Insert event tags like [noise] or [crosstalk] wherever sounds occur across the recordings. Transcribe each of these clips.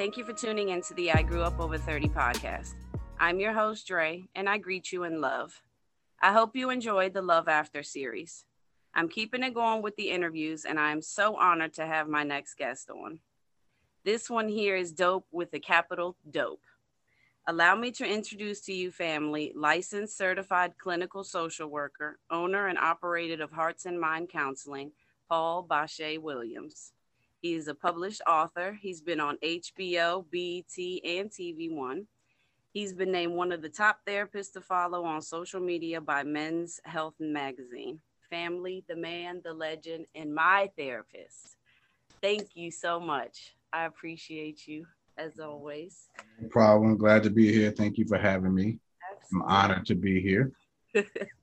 thank you for tuning into the I Grew Up Over 30 podcast. I'm your host, Dre, and I greet you in love. I hope you enjoyed the Love After series. I'm keeping it going with the interviews, and I'm so honored to have my next guest on. This one here is dope with a capital dope. Allow me to introduce to you, family, licensed certified clinical social worker, owner and operator of Hearts in Mind Counseling, Paul Bashea Williams. He is a published author. He's been on HBO, BET, and TV One. He's been named one of the top therapists to follow on social media by Men's Health Magazine. Family, the man, the legend, and my therapist. Thank you so much. I appreciate you as always. No problem. Glad to be here. Thank you for having me. Absolutely. I'm honored to be here. [laughs]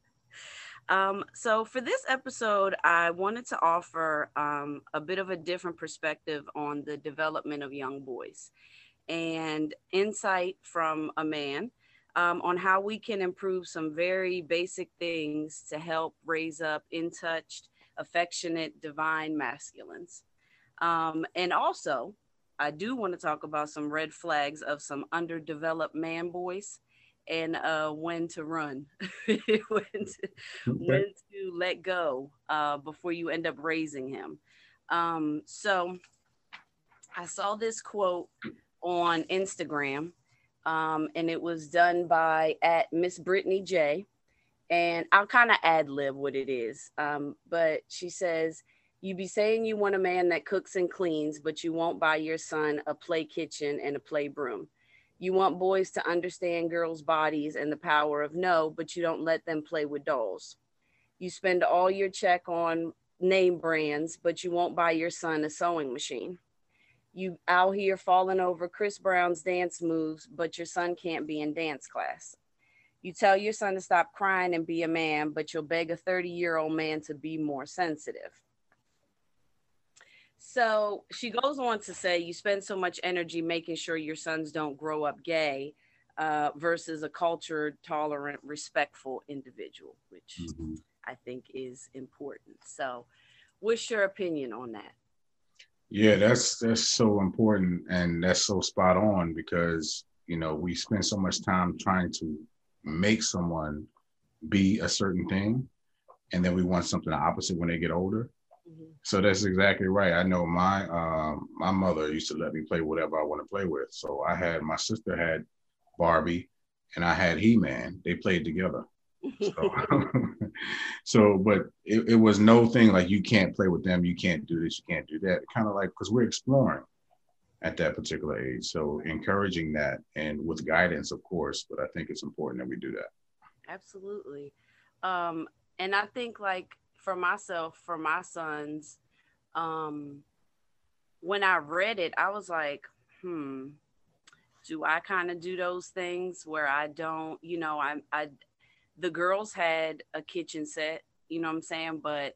Um, so for this episode, I wanted to offer um, a bit of a different perspective on the development of young boys and insight from a man um, on how we can improve some very basic things to help raise up in touch, affectionate, divine masculines. Um, and also, I do want to talk about some red flags of some underdeveloped man boys and uh, when to run, [laughs] when, to, when to let go uh, before you end up raising him. Um, so I saw this quote on Instagram, um, and it was done by at Miss Brittany J. And I'll kind of ad lib what it is. Um, but she says, You be saying you want a man that cooks and cleans, but you won't buy your son a play kitchen and a play broom. You want boys to understand girls' bodies and the power of no, but you don't let them play with dolls. You spend all your check on name brands, but you won't buy your son a sewing machine. You out here falling over Chris Brown's dance moves, but your son can't be in dance class. You tell your son to stop crying and be a man, but you'll beg a 30 year old man to be more sensitive. So she goes on to say, you spend so much energy making sure your sons don't grow up gay uh, versus a cultured, tolerant, respectful individual, which mm-hmm. I think is important. So, what's your opinion on that? Yeah, that's that's so important and that's so spot on because you know we spend so much time trying to make someone be a certain thing, and then we want something the opposite when they get older. So that's exactly right. I know my um, my mother used to let me play whatever I want to play with. So I had my sister had Barbie, and I had He Man. They played together. So, [laughs] [laughs] so but it, it, was no thing like you can't play with them, you can't do this, you can't do that. Kind of like because we're exploring at that particular age. So encouraging that and with guidance, of course. But I think it's important that we do that. Absolutely, um, and I think like for myself, for my sons, um, when I read it, I was like, hmm, do I kind of do those things where I don't, you know, I, I, the girls had a kitchen set, you know what I'm saying, but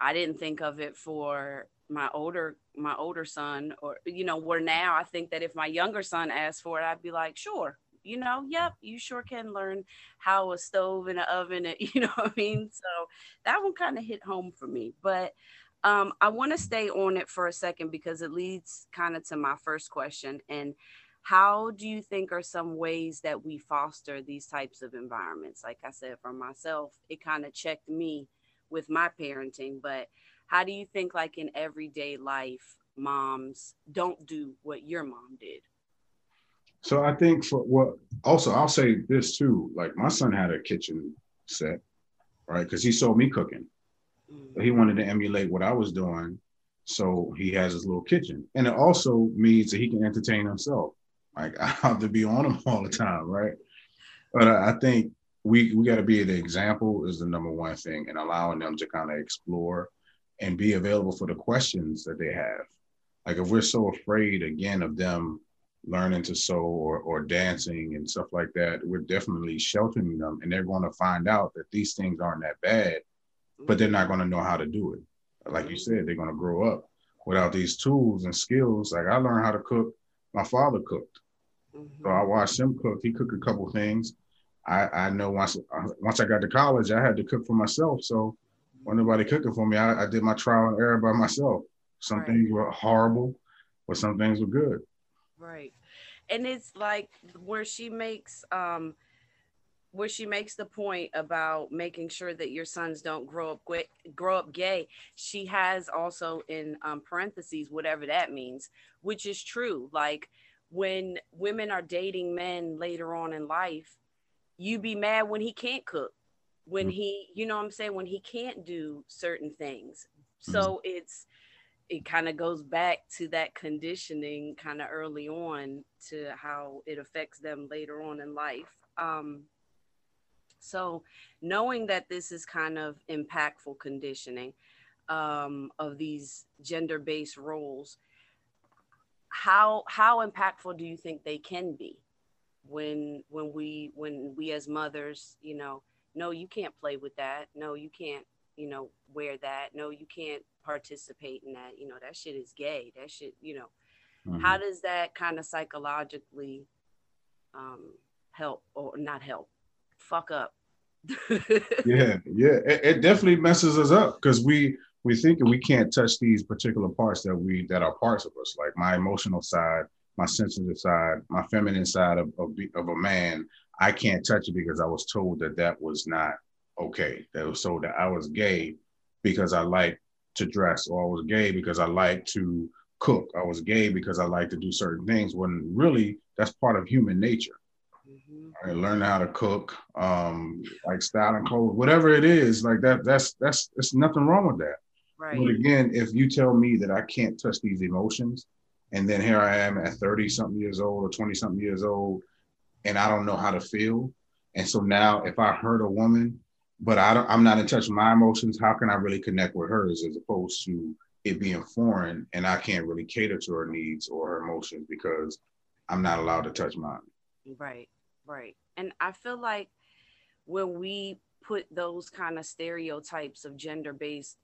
I didn't think of it for my older my older son or you know where now i think that if my younger son asked for it i'd be like sure you know, yep, you sure can learn how a stove and an oven, [laughs] you know what I mean? So that one kind of hit home for me. But um, I want to stay on it for a second because it leads kind of to my first question. And how do you think are some ways that we foster these types of environments? Like I said, for myself, it kind of checked me with my parenting, but how do you think, like in everyday life, moms don't do what your mom did? So I think for what also I'll say this too. Like my son had a kitchen set, right? Because he saw me cooking. But he wanted to emulate what I was doing. So he has his little kitchen. And it also means that he can entertain himself. Like [laughs] I have to be on him all the time, right? But I think we we got to be the example is the number one thing and allowing them to kind of explore and be available for the questions that they have. Like if we're so afraid again of them learning to sew or, or dancing and stuff like that, we're definitely sheltering them and they're going to find out that these things aren't that bad, but they're not going to know how to do it. Like you said, they're going to grow up without these tools and skills. Like I learned how to cook. My father cooked. Mm-hmm. So I watched him cook. He cooked a couple things. I, I know once once I got to college, I had to cook for myself. So when nobody cooking for me, I, I did my trial and error by myself. Some right. things were horrible, but some things were good. Right. And it's like where she makes um where she makes the point about making sure that your sons don't grow up quick, grow up gay she has also in um, parentheses whatever that means which is true like when women are dating men later on in life you be mad when he can't cook when mm-hmm. he you know what i'm saying when he can't do certain things so mm-hmm. it's it kind of goes back to that conditioning kind of early on to how it affects them later on in life um so, knowing that this is kind of impactful conditioning um, of these gender-based roles, how how impactful do you think they can be when when we when we as mothers, you know, no, you can't play with that. No, you can't, you know, wear that. No, you can't participate in that. You know, that shit is gay. That shit, you know. Mm-hmm. How does that kind of psychologically um, help or not help? fuck up. [laughs] yeah, yeah, it, it, definitely messes us up because we we think we can't touch these particular parts that we that are parts of us, like my emotional side, my sensitive side, my feminine side of of, of a man. I can't touch it because I was told that that was not okay. That was told that I was gay because I like to dress, or I was gay because I like to cook. I was gay because I like to do certain things. When really that's part of human nature. Mm-hmm. learn how to cook, um, like styling clothes, whatever it is, like that. That's that's there's nothing wrong with that. Right. But again, if you tell me that I can't touch these emotions, and then here I am at 30 something years old or 20 something years old, and I don't know how to feel. And so now if I hurt a woman, but I don't, I'm not in touch with my emotions, how can I really connect with hers as opposed to it being foreign and I can't really cater to her needs or her emotions because I'm not allowed to touch mine. Right. Right. And I feel like when we put those kind of stereotypes of gender based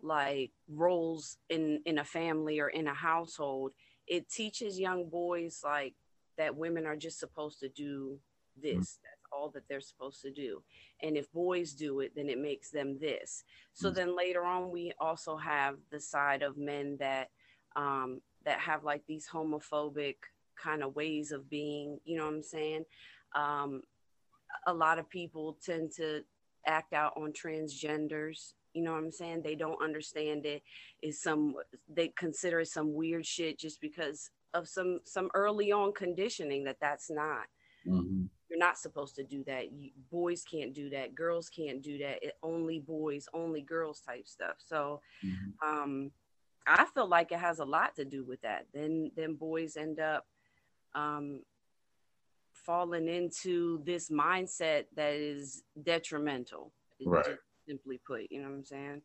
like roles in in a family or in a household, it teaches young boys like that women are just supposed to do this. All that they're supposed to do. And if boys do it, then it makes them this. So mm-hmm. then later on, we also have the side of men that um, that have like these homophobic kind of ways of being. You know what I'm saying? Um, a lot of people tend to act out on transgenders. You know what I'm saying? They don't understand it. Is some they consider it some weird shit just because of some some early on conditioning that that's not. Mm-hmm. You're not supposed to do that. You, boys can't do that. Girls can't do that. It, only boys, only girls type stuff. So, mm-hmm. um, I feel like it has a lot to do with that. Then then boys end up um, fallen into this mindset that is detrimental. Right. Simply put, you know what I'm saying?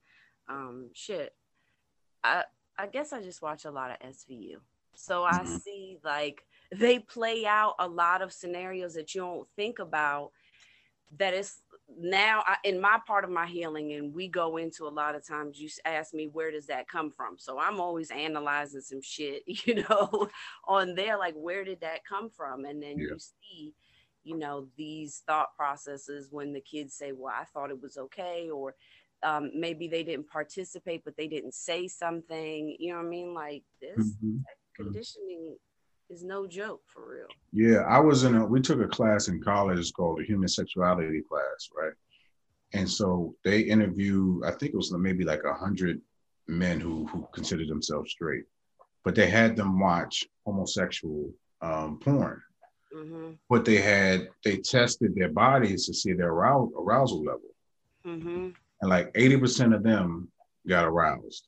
Um, shit. I I guess I just watch a lot of SVU. So I mm-hmm. see like they play out a lot of scenarios that you don't think about that is now I, in my part of my healing and we go into a lot of times you ask me where does that come from so i'm always analyzing some shit [laughs] you know on there like where did that come from and then yeah. you see you know these thought processes when the kids say well i thought it was okay or um, maybe they didn't participate but they didn't say something you know what i mean like this mm-hmm. conditioning is no joke for real. Yeah, I was in a we took a class in college called a human sexuality class, right? And so they interviewed, I think it was maybe like a hundred men who who considered themselves straight, but they had them watch homosexual um, porn. Mm-hmm. But they had they tested their bodies to see their arousal, arousal level, mm-hmm. and like eighty percent of them got aroused.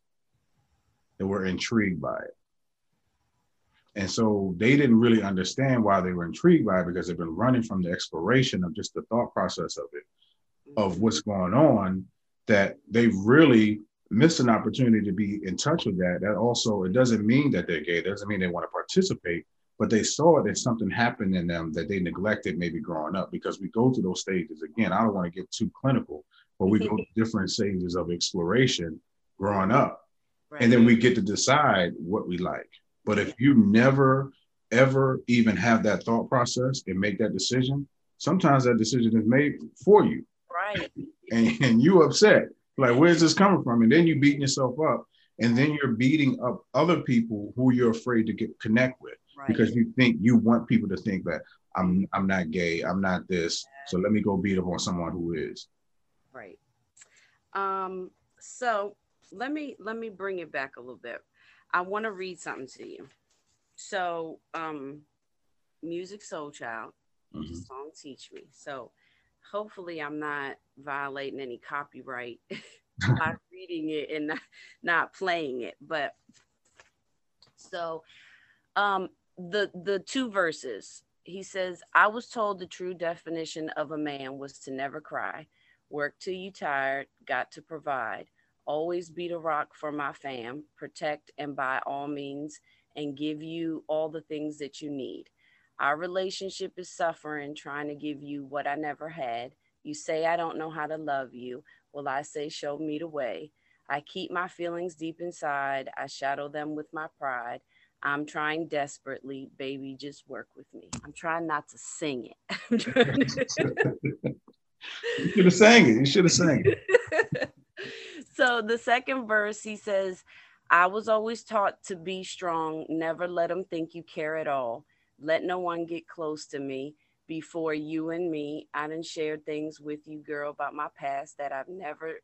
They were intrigued by it. And so they didn't really understand why they were intrigued by it because they've been running from the exploration of just the thought process of it, of mm-hmm. what's going on, that they've really missed an opportunity to be in touch with that. That also, it doesn't mean that they're gay, it doesn't mean they want to participate, but they saw that something happened in them that they neglected maybe growing up because we go through those stages. Again, I don't want to get too clinical, but we go to [laughs] different stages of exploration growing up. Right. And then we get to decide what we like. But if you never, ever even have that thought process and make that decision, sometimes that decision is made for you. Right. And, and you upset. Like, where's this coming from? And then you beating yourself up. and then you're beating up other people who you're afraid to get connect with right. because you think you want people to think that I'm I'm not gay, I'm not this, so let me go beat up on someone who is. Right. Um. So let me let me bring it back a little bit. I want to read something to you. So, um, Musiq Soulchild, mm-hmm. song "Teach Me." So, hopefully, I'm not violating any copyright [laughs] by [laughs] reading it and not, not playing it. But so, um, the the two verses he says, "I was told the true definition of a man was to never cry, work till you tired, got to provide." Always be the rock for my fam, protect and by all means, and give you all the things that you need. Our relationship is suffering, trying to give you what I never had. You say I don't know how to love you. Well, I say, show me the way. I keep my feelings deep inside. I shadow them with my pride. I'm trying desperately, baby, just work with me. I'm trying not to sing it. [laughs] [laughs] you should have sang it. You should have sang it. [laughs] so the second verse, he says, I was always taught to be strong, never let them think you care at all. Let no one get close to me before you and me. I didn't share things with you, girl, about my past that I've never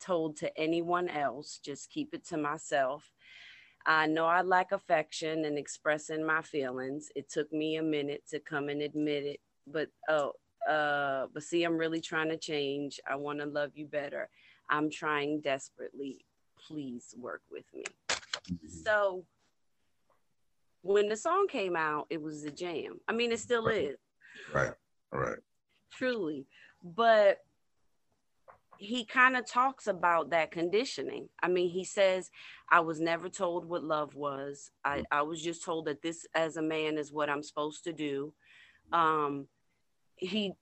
told to anyone else. Just keep it to myself. I know I lack affection and expressing my feelings. It took me a minute to come and admit it, but oh, uh, but see, I'm really trying to change. I want to love you better. I'm trying desperately. Please work with me. Mm-hmm. So when the song came out, it was a jam. I mean, it still right. is. Right. Right. Truly. But he kind of talks about that conditioning. I mean, he says, I was never told what love was. I, mm. I was just told that this as a man is what I'm supposed to do. Um, he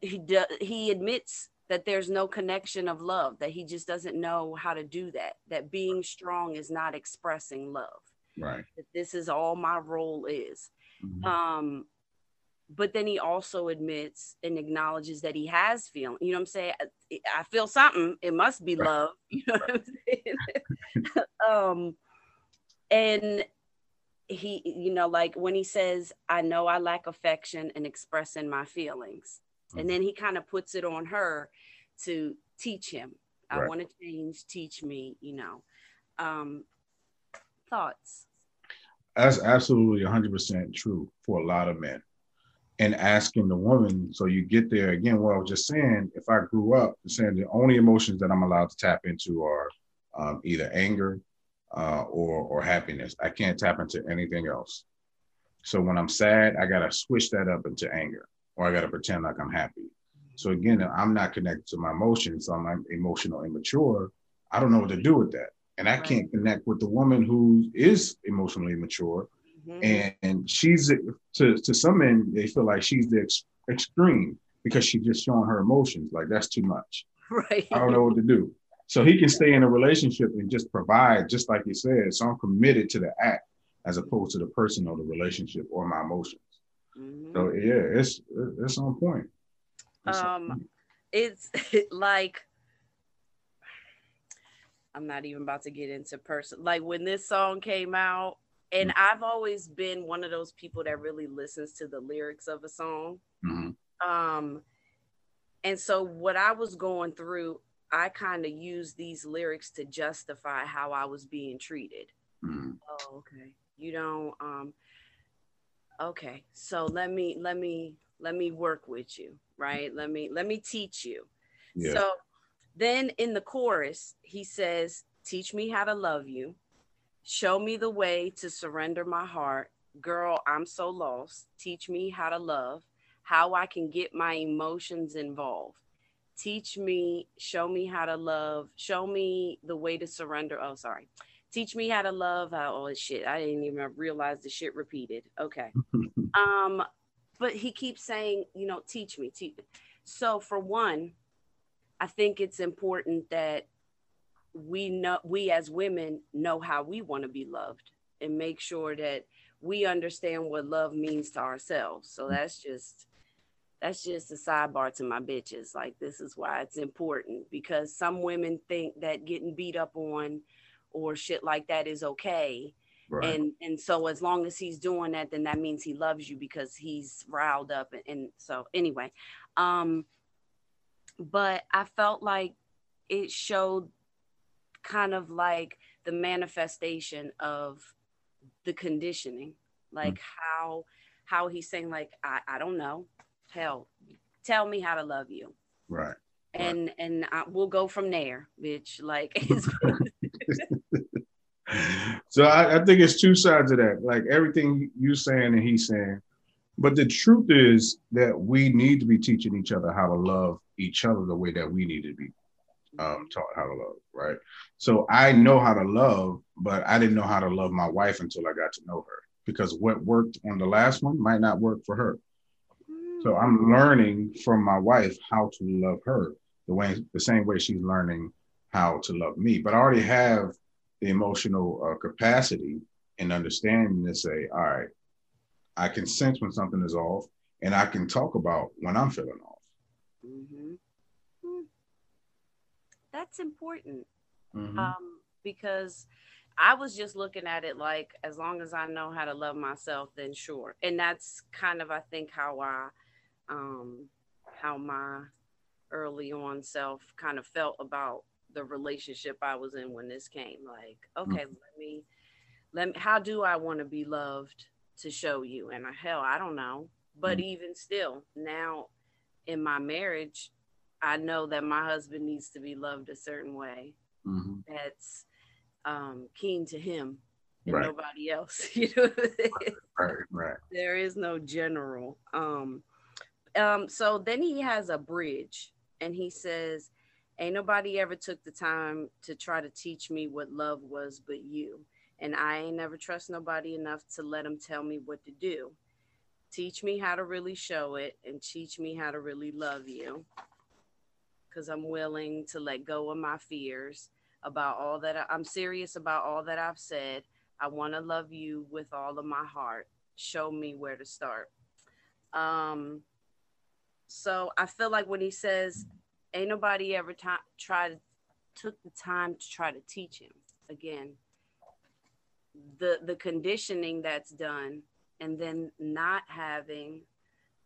he he admits that there's no connection of love, that he just doesn't know how to do that, that being strong is not expressing love. Right. That this is all my role is. Mm-hmm. Um, but then he also admits and acknowledges that he has feeling. You know what I'm saying? I, I feel something. It must be right. love. [laughs] You know what I'm saying? [laughs] um, and he, you know, like when he says, "I know I lack affection and expressing my feelings," and mm-hmm. then he kind of puts it on her to teach him. Right. i want to change teach me you know. Um thoughts? That's absolutely 100% true for a lot of men. And asking the woman so you get there again what i was just saying if i grew up saying the only emotions that i'm allowed to tap into are um, either anger uh, or or happiness. I can't tap into anything else. So when i'm sad i gotta switch that up into anger or I got to pretend like I'm happy. So again, I'm not connected to my emotions, so I'm emotional immature. I don't know what to do with that, and I right. can't connect with the woman who is emotionally mature, mm-hmm. and, and, she's to to some men they feel like she's the ex- extreme because she's just showing her emotions. Like that's too much. [laughs] Right. I don't know what to do. So he can stay in a relationship and just provide, just like he said. So I'm committed to the act as opposed to the person or the relationship or my emotions. Mm-hmm. So yeah, it's it's on point. It's um, it's [laughs] like I'm not even about to get into person. Like when this song came out, and mm-hmm. I've always been one of those people that really listens to the lyrics of a song. Mm-hmm. Um, and so what I was going through, I kind of used these lyrics to justify how I was being treated. Mm-hmm. Oh, okay. You don't um okay so let me let me let me work with you right? Let me let me teach you. Yeah. so then in the chorus he says teach me how to love you. Show me the way to surrender my heart. Girl i'm so lost. Teach me how to love how i can get my emotions involved. Teach me show me how to love. Show me the way to surrender. Oh sorry teach me how to love how oh shit i didn't even realize the shit repeated. Okay. [laughs] Um but he keeps saying you know teach me teach so for one i think it's important that we know we as women know how we want to be loved and make sure that we understand what love means to ourselves. So that's just that's just a sidebar to my bitches. Like this is why it's important because some women think that getting beat up on or shit like that is okay. Right. And and so as long as he's doing that, then that means he loves you because he's riled up. And, and so anyway, um, but I felt like it showed kind of like the manifestation of the conditioning, like mm. how how he's saying like I, I don't know, hell, tell me how to love you, right? And right. and I, we'll go from there, bitch. Like. [laughs] [laughs] [laughs] so I, I think it's two sides of that. Like everything you're saying and he's saying, but the truth is that we need to be teaching each other how to love each other the way that we need to be um, taught how to love, right? So I know how to love, but I didn't know how to love my wife until I got to know her because what worked on the last one might not work for her. So I'm learning from my wife how to love her the way the same way she's learning how to love me. But I already have the emotional uh, capacity and understanding to say, all right, I can sense when something is off, and I can talk about when I'm feeling off. Mm-hmm. Hmm. That's important mm-hmm. um, because I was just looking at it like, as long as I know how to love myself, then sure. And that's kind of, I think, how I, um, how my early on self kind of felt about the relationship I was in when this came. Like, okay, mm-hmm. let me, let me, how do I want to be loved? to show you. And I, hell, I don't know. But mm-hmm. even still, now in my marriage, I know that my husband needs to be loved a certain way. Mm-hmm. That's um, keen to him and right. nobody else. [laughs] You know, right, right. There is no general. Um, um, so then he has a bridge, and he says, "Ain't nobody ever took the time to try to teach me what love was, but you." and I ain't never trust nobody enough to let them tell me what to do. Teach me how to really show it and teach me how to really love you. Because I'm willing to let go of my fears about all that I, am serious about all that I've said. I want to love you with all of my heart. Show me where to start. Um, so I feel like when he says, "Ain't nobody ever t- tried took the time to try to teach him," again, the the conditioning that's done and then not having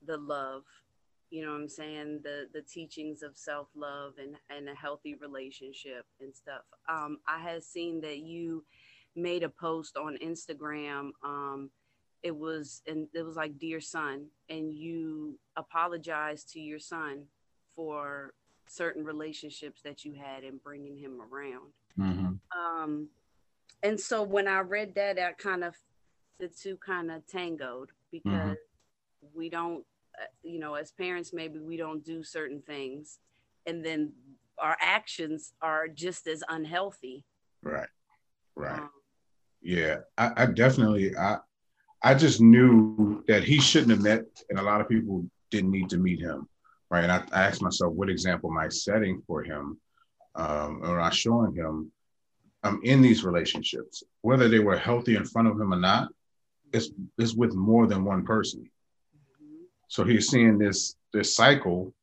the love you know what i'm saying? The the teachings of self-love and and a healthy relationship and stuff. Um i had seen that you made a post on instagram um it was and it was like dear son and you apologized to your son for certain relationships that you had and bringing him around mm-hmm. um and so when I read that, I kind of the two kind of tangoed because mm-hmm. we don't, uh, you know, as parents, maybe we don't do certain things, and then our actions are just as unhealthy. Right. Right. Um, yeah, I, I definitely I I just knew that he shouldn't have met, and a lot of people didn't need to meet him, right? And I, I asked myself, what example am I setting for him, um, or I showing him um, in these relationships, whether they were healthy in front of him or not, it's it's with more than one person. So he's seeing this this cycle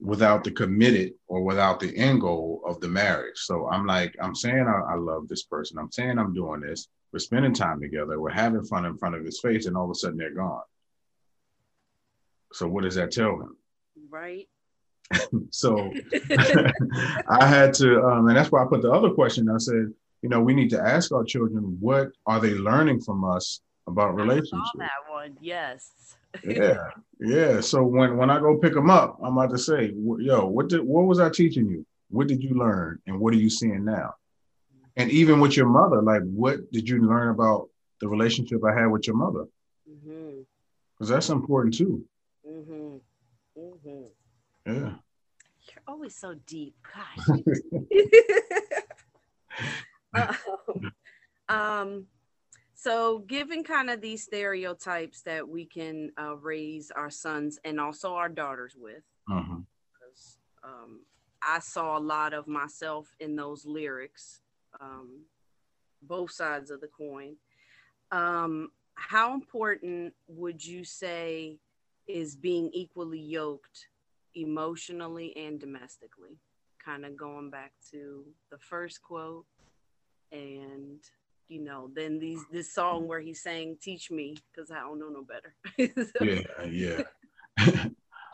without the committed or without the end goal of the marriage. So I'm like, I'm saying I, I love this person. I'm saying I'm doing this. We're spending time together. We're having fun in front of his face, and all of a sudden they're gone. So what does that tell him? Right. [laughs] so [laughs] I had to, um, and that's why I put the other question. I said, you know, we need to ask our children what are they learning from us about relationships. that one, yes. yeah, yeah. So when when I go pick them up, I'm about to say, yo, what did what was I teaching you? What did you learn, and what are you seeing now? And even with your mother, like, what did you learn about the relationship I had with your mother? Because mm-hmm. that's important too. Yeah. You're always so deep. Gosh. um, [laughs] [laughs] um, so, given kind of these stereotypes that we can uh, raise our sons and also our daughters with, uh-huh. because um, I saw a lot of myself in those lyrics, um, both sides of the coin. Um, how important would you say is being equally yoked emotionally and domestically. Kind of going back to the first quote and you know, then these this song where he's saying "Teach me" because I don't know no better. [laughs] Yeah, yeah. [laughs]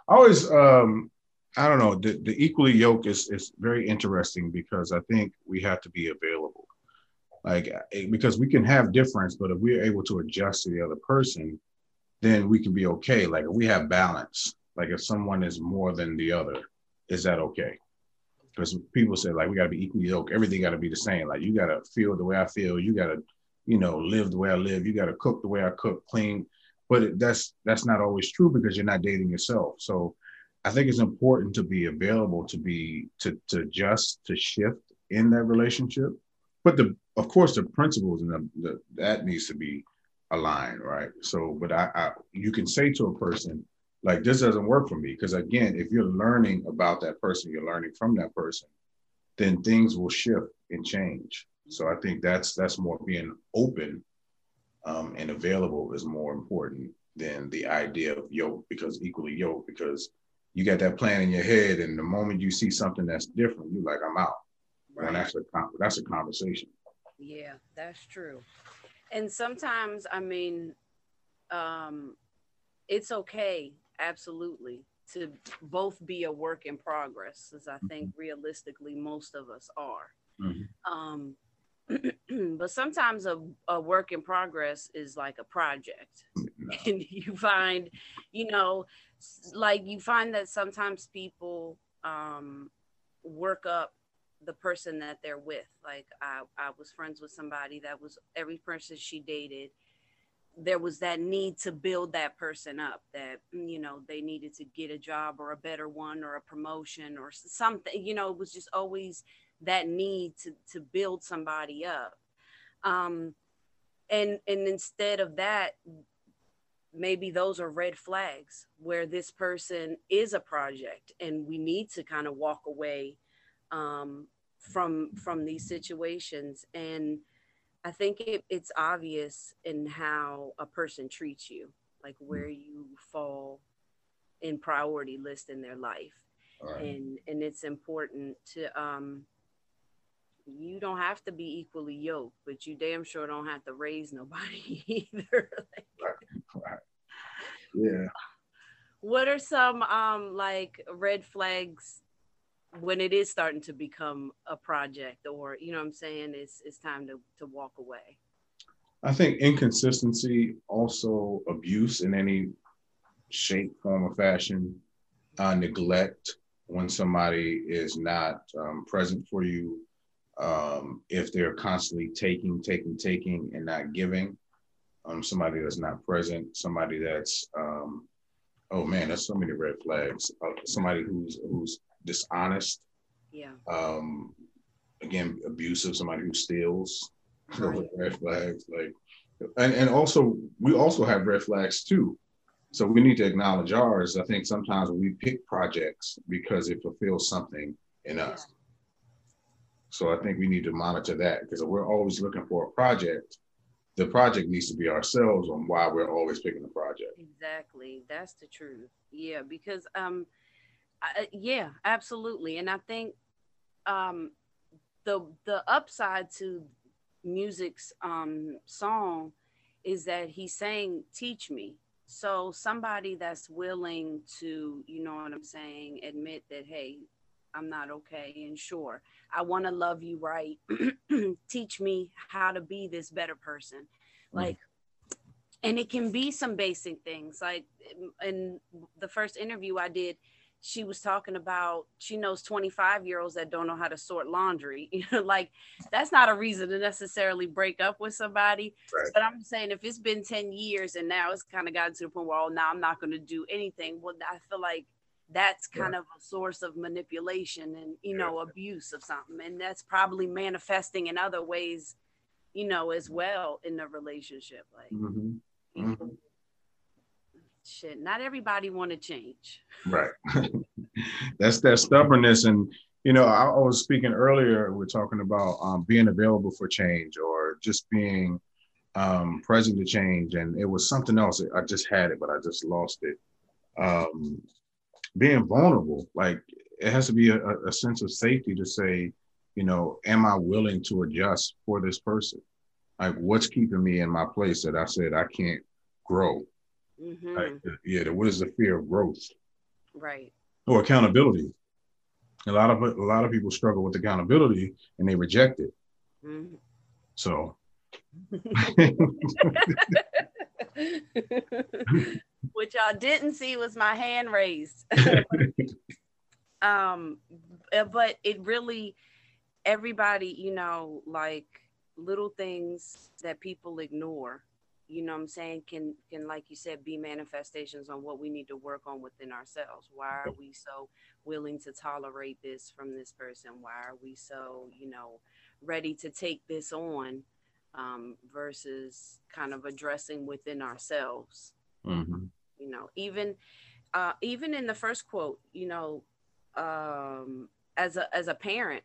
I always, um, I don't know, the, the equally yoke is is very interesting because I think we have to be available, like eh, because we can have difference, but if we're able to adjust to the other person, then we can be okay. Like if we have balance, like if someone is more than the other, is that okay? because people say like we got to be equally yoked. Everything got to be the same. Like you got to feel the way I feel. You got to, you know, live the way I live. You got to cook the way I cook, clean. But it, that's that's not always true because you're not dating yourself. So I think it's important to be available, to be to to adjust, to shift in that relationship. But the of course the principles and the, the that needs to be aligned, right? So, but I, I you can say to a person, like this doesn't work for me. Because again if you're learning about that person you're learning from that person then things will shift and change. So i think that's that's more being open um, and available is more important than the idea of yoke because equally yoke because you got that plan in your head and the moment you see something that's different you're like i'm out. Right. and that's a that's a conversation. Yeah that's true. And sometimes i mean um it's okay absolutely to both be a work in progress as i think mm-hmm. realistically most of us are mm-hmm. um, [clears throat] but sometimes a, a work in progress is like a project no. [laughs] and you find you know like you find that sometimes people um, work up the person that they're with like I, I was friends with somebody that was every person she dated there was that need to build that person up that you know they needed to get a job or a better one or a promotion or something you know it was just always that need to to build somebody up. Um and and instead of that maybe those are red flags where this person is a project and we need to kind of walk away um from from these situations. And I think it, it's obvious in how a person treats you, like mm. where you fall in priority list in their life. Right. And and it's important to um you don't have to be equally yoked, but you damn sure don't have to raise nobody [laughs] either. like, right. Right. Yeah. What are some um like red flags when it is starting to become a project or you know i'm saying it's it's time to to walk away. I think inconsistency also abuse in any shape form or fashion uh, neglect when somebody is not um, present for you um, if they're constantly taking taking taking and not giving um, somebody that's not present somebody that's um, oh man there's so many red flags. Uh, somebody who's who's dishonest. Yeah. Um, again, abusive, somebody who steals. Right. red flags, like, and and also we also have red flags too. So we need to acknowledge ours. I think sometimes we pick projects because it fulfills something in us. Yeah. So I think we need to monitor that because we're always looking for a project. The project needs to be ourselves on why we're always picking the project. Exactly. That's the truth. Yeah, because um yeah, absolutely. And I think um, the the upside to Musiq's um, song is that he's saying, "Teach me." So somebody that's willing to, you know what I'm saying, admit that, hey, I'm not okay, and sure, I want to love you right. [clears throat] Teach me how to be this better person, mm-hmm. like. And it can be some basic things, like in the first interview I did she was talking about she knows 25 year olds that don't know how to sort laundry [laughs] you know like that's not a reason to necessarily break up with somebody right. but i'm saying if it's been 10 years and now it's kind of gotten to the point where oh now i'm not going to do anything well i feel like that's kind yeah. of a source of manipulation and you know yeah. abuse of something and that's probably manifesting in other ways you know as well in the relationship like mm-hmm. Mm-hmm shit, not everybody want to change. Right. [laughs] That's that stubbornness. And, you know, I, was speaking earlier, we are talking about um, being available for change or just being um, present to change. And it was something else. I just had it, but I just lost it. Um, being vulnerable, like it has to be a, a sense of safety to say, you know, am I willing to adjust for this person? Like, what's keeping me in my place that I said I can't grow? Mm-hmm. Like, yeah, what is the fear of growth? Right. Or accountability. A lot of a lot of people struggle with accountability and they reject it. Mm-hmm. So. [laughs] What y'all didn't see was my hand raised. [laughs] um, uh, but it really, everybody, you know, like little things that people ignore you know i'm saying can can like you said be manifestations on what we need to work on within ourselves. Why are we so willing to tolerate this from this person? Why are we so you know ready to take this on um, versus kind of addressing within ourselves? Mm-hmm. you know even uh, even in the first quote you know um, as a as a parent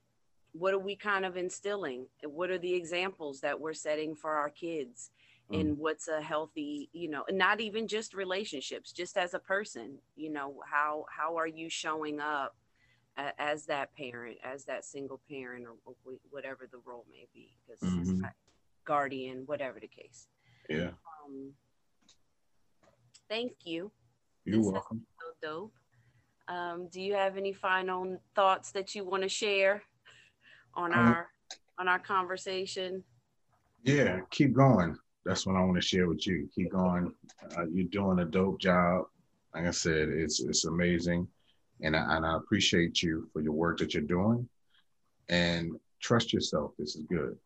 what are we kind of instilling? What are the examples that we're setting for our kids? Mm. and what's a healthy you know not even just relationships just as a person you know how how are you showing up as that parent as that single parent or whatever the role may be because mm-hmm. guardian whatever the case. Yeah. Um, thank you. You're this welcome. so dope. Um, do you have any final thoughts that you want to share on um, our on our conversation. Yeah keep going. That's what i want to share with you. Keep going. Uh, you're doing a dope job. Like i said it's it's amazing. And I, and I appreciate you for your work that you're doing. And trust yourself. This is good.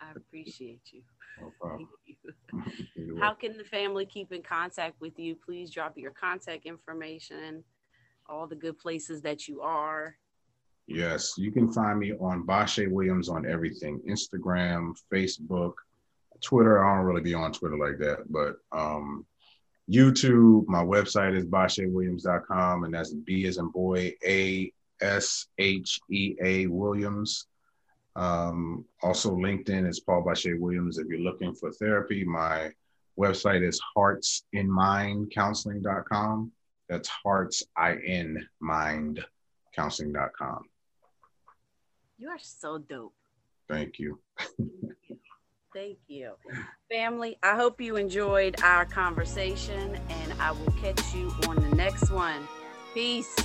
I appreciate you. No problem. You. [laughs] How can the family keep in contact with you? Please drop your contact information, all the good places that you are. Yes, you can find me on Bashea Williams on everything Instagram, Facebook, Twitter. I don't really be on Twitter like that, but um, YouTube, my website is basheawilliams.com, and that's B as in boy, A S H E A Williams. Um, also, LinkedIn is Paul Bashea Williams. If you're looking for therapy, my website is heartsinmindcounseling.com. That's hearts, I N mind counseling.com. You are so dope. Thank you. Thank you. Family, I hope you enjoyed our conversation and I will catch you on the next one. Peace.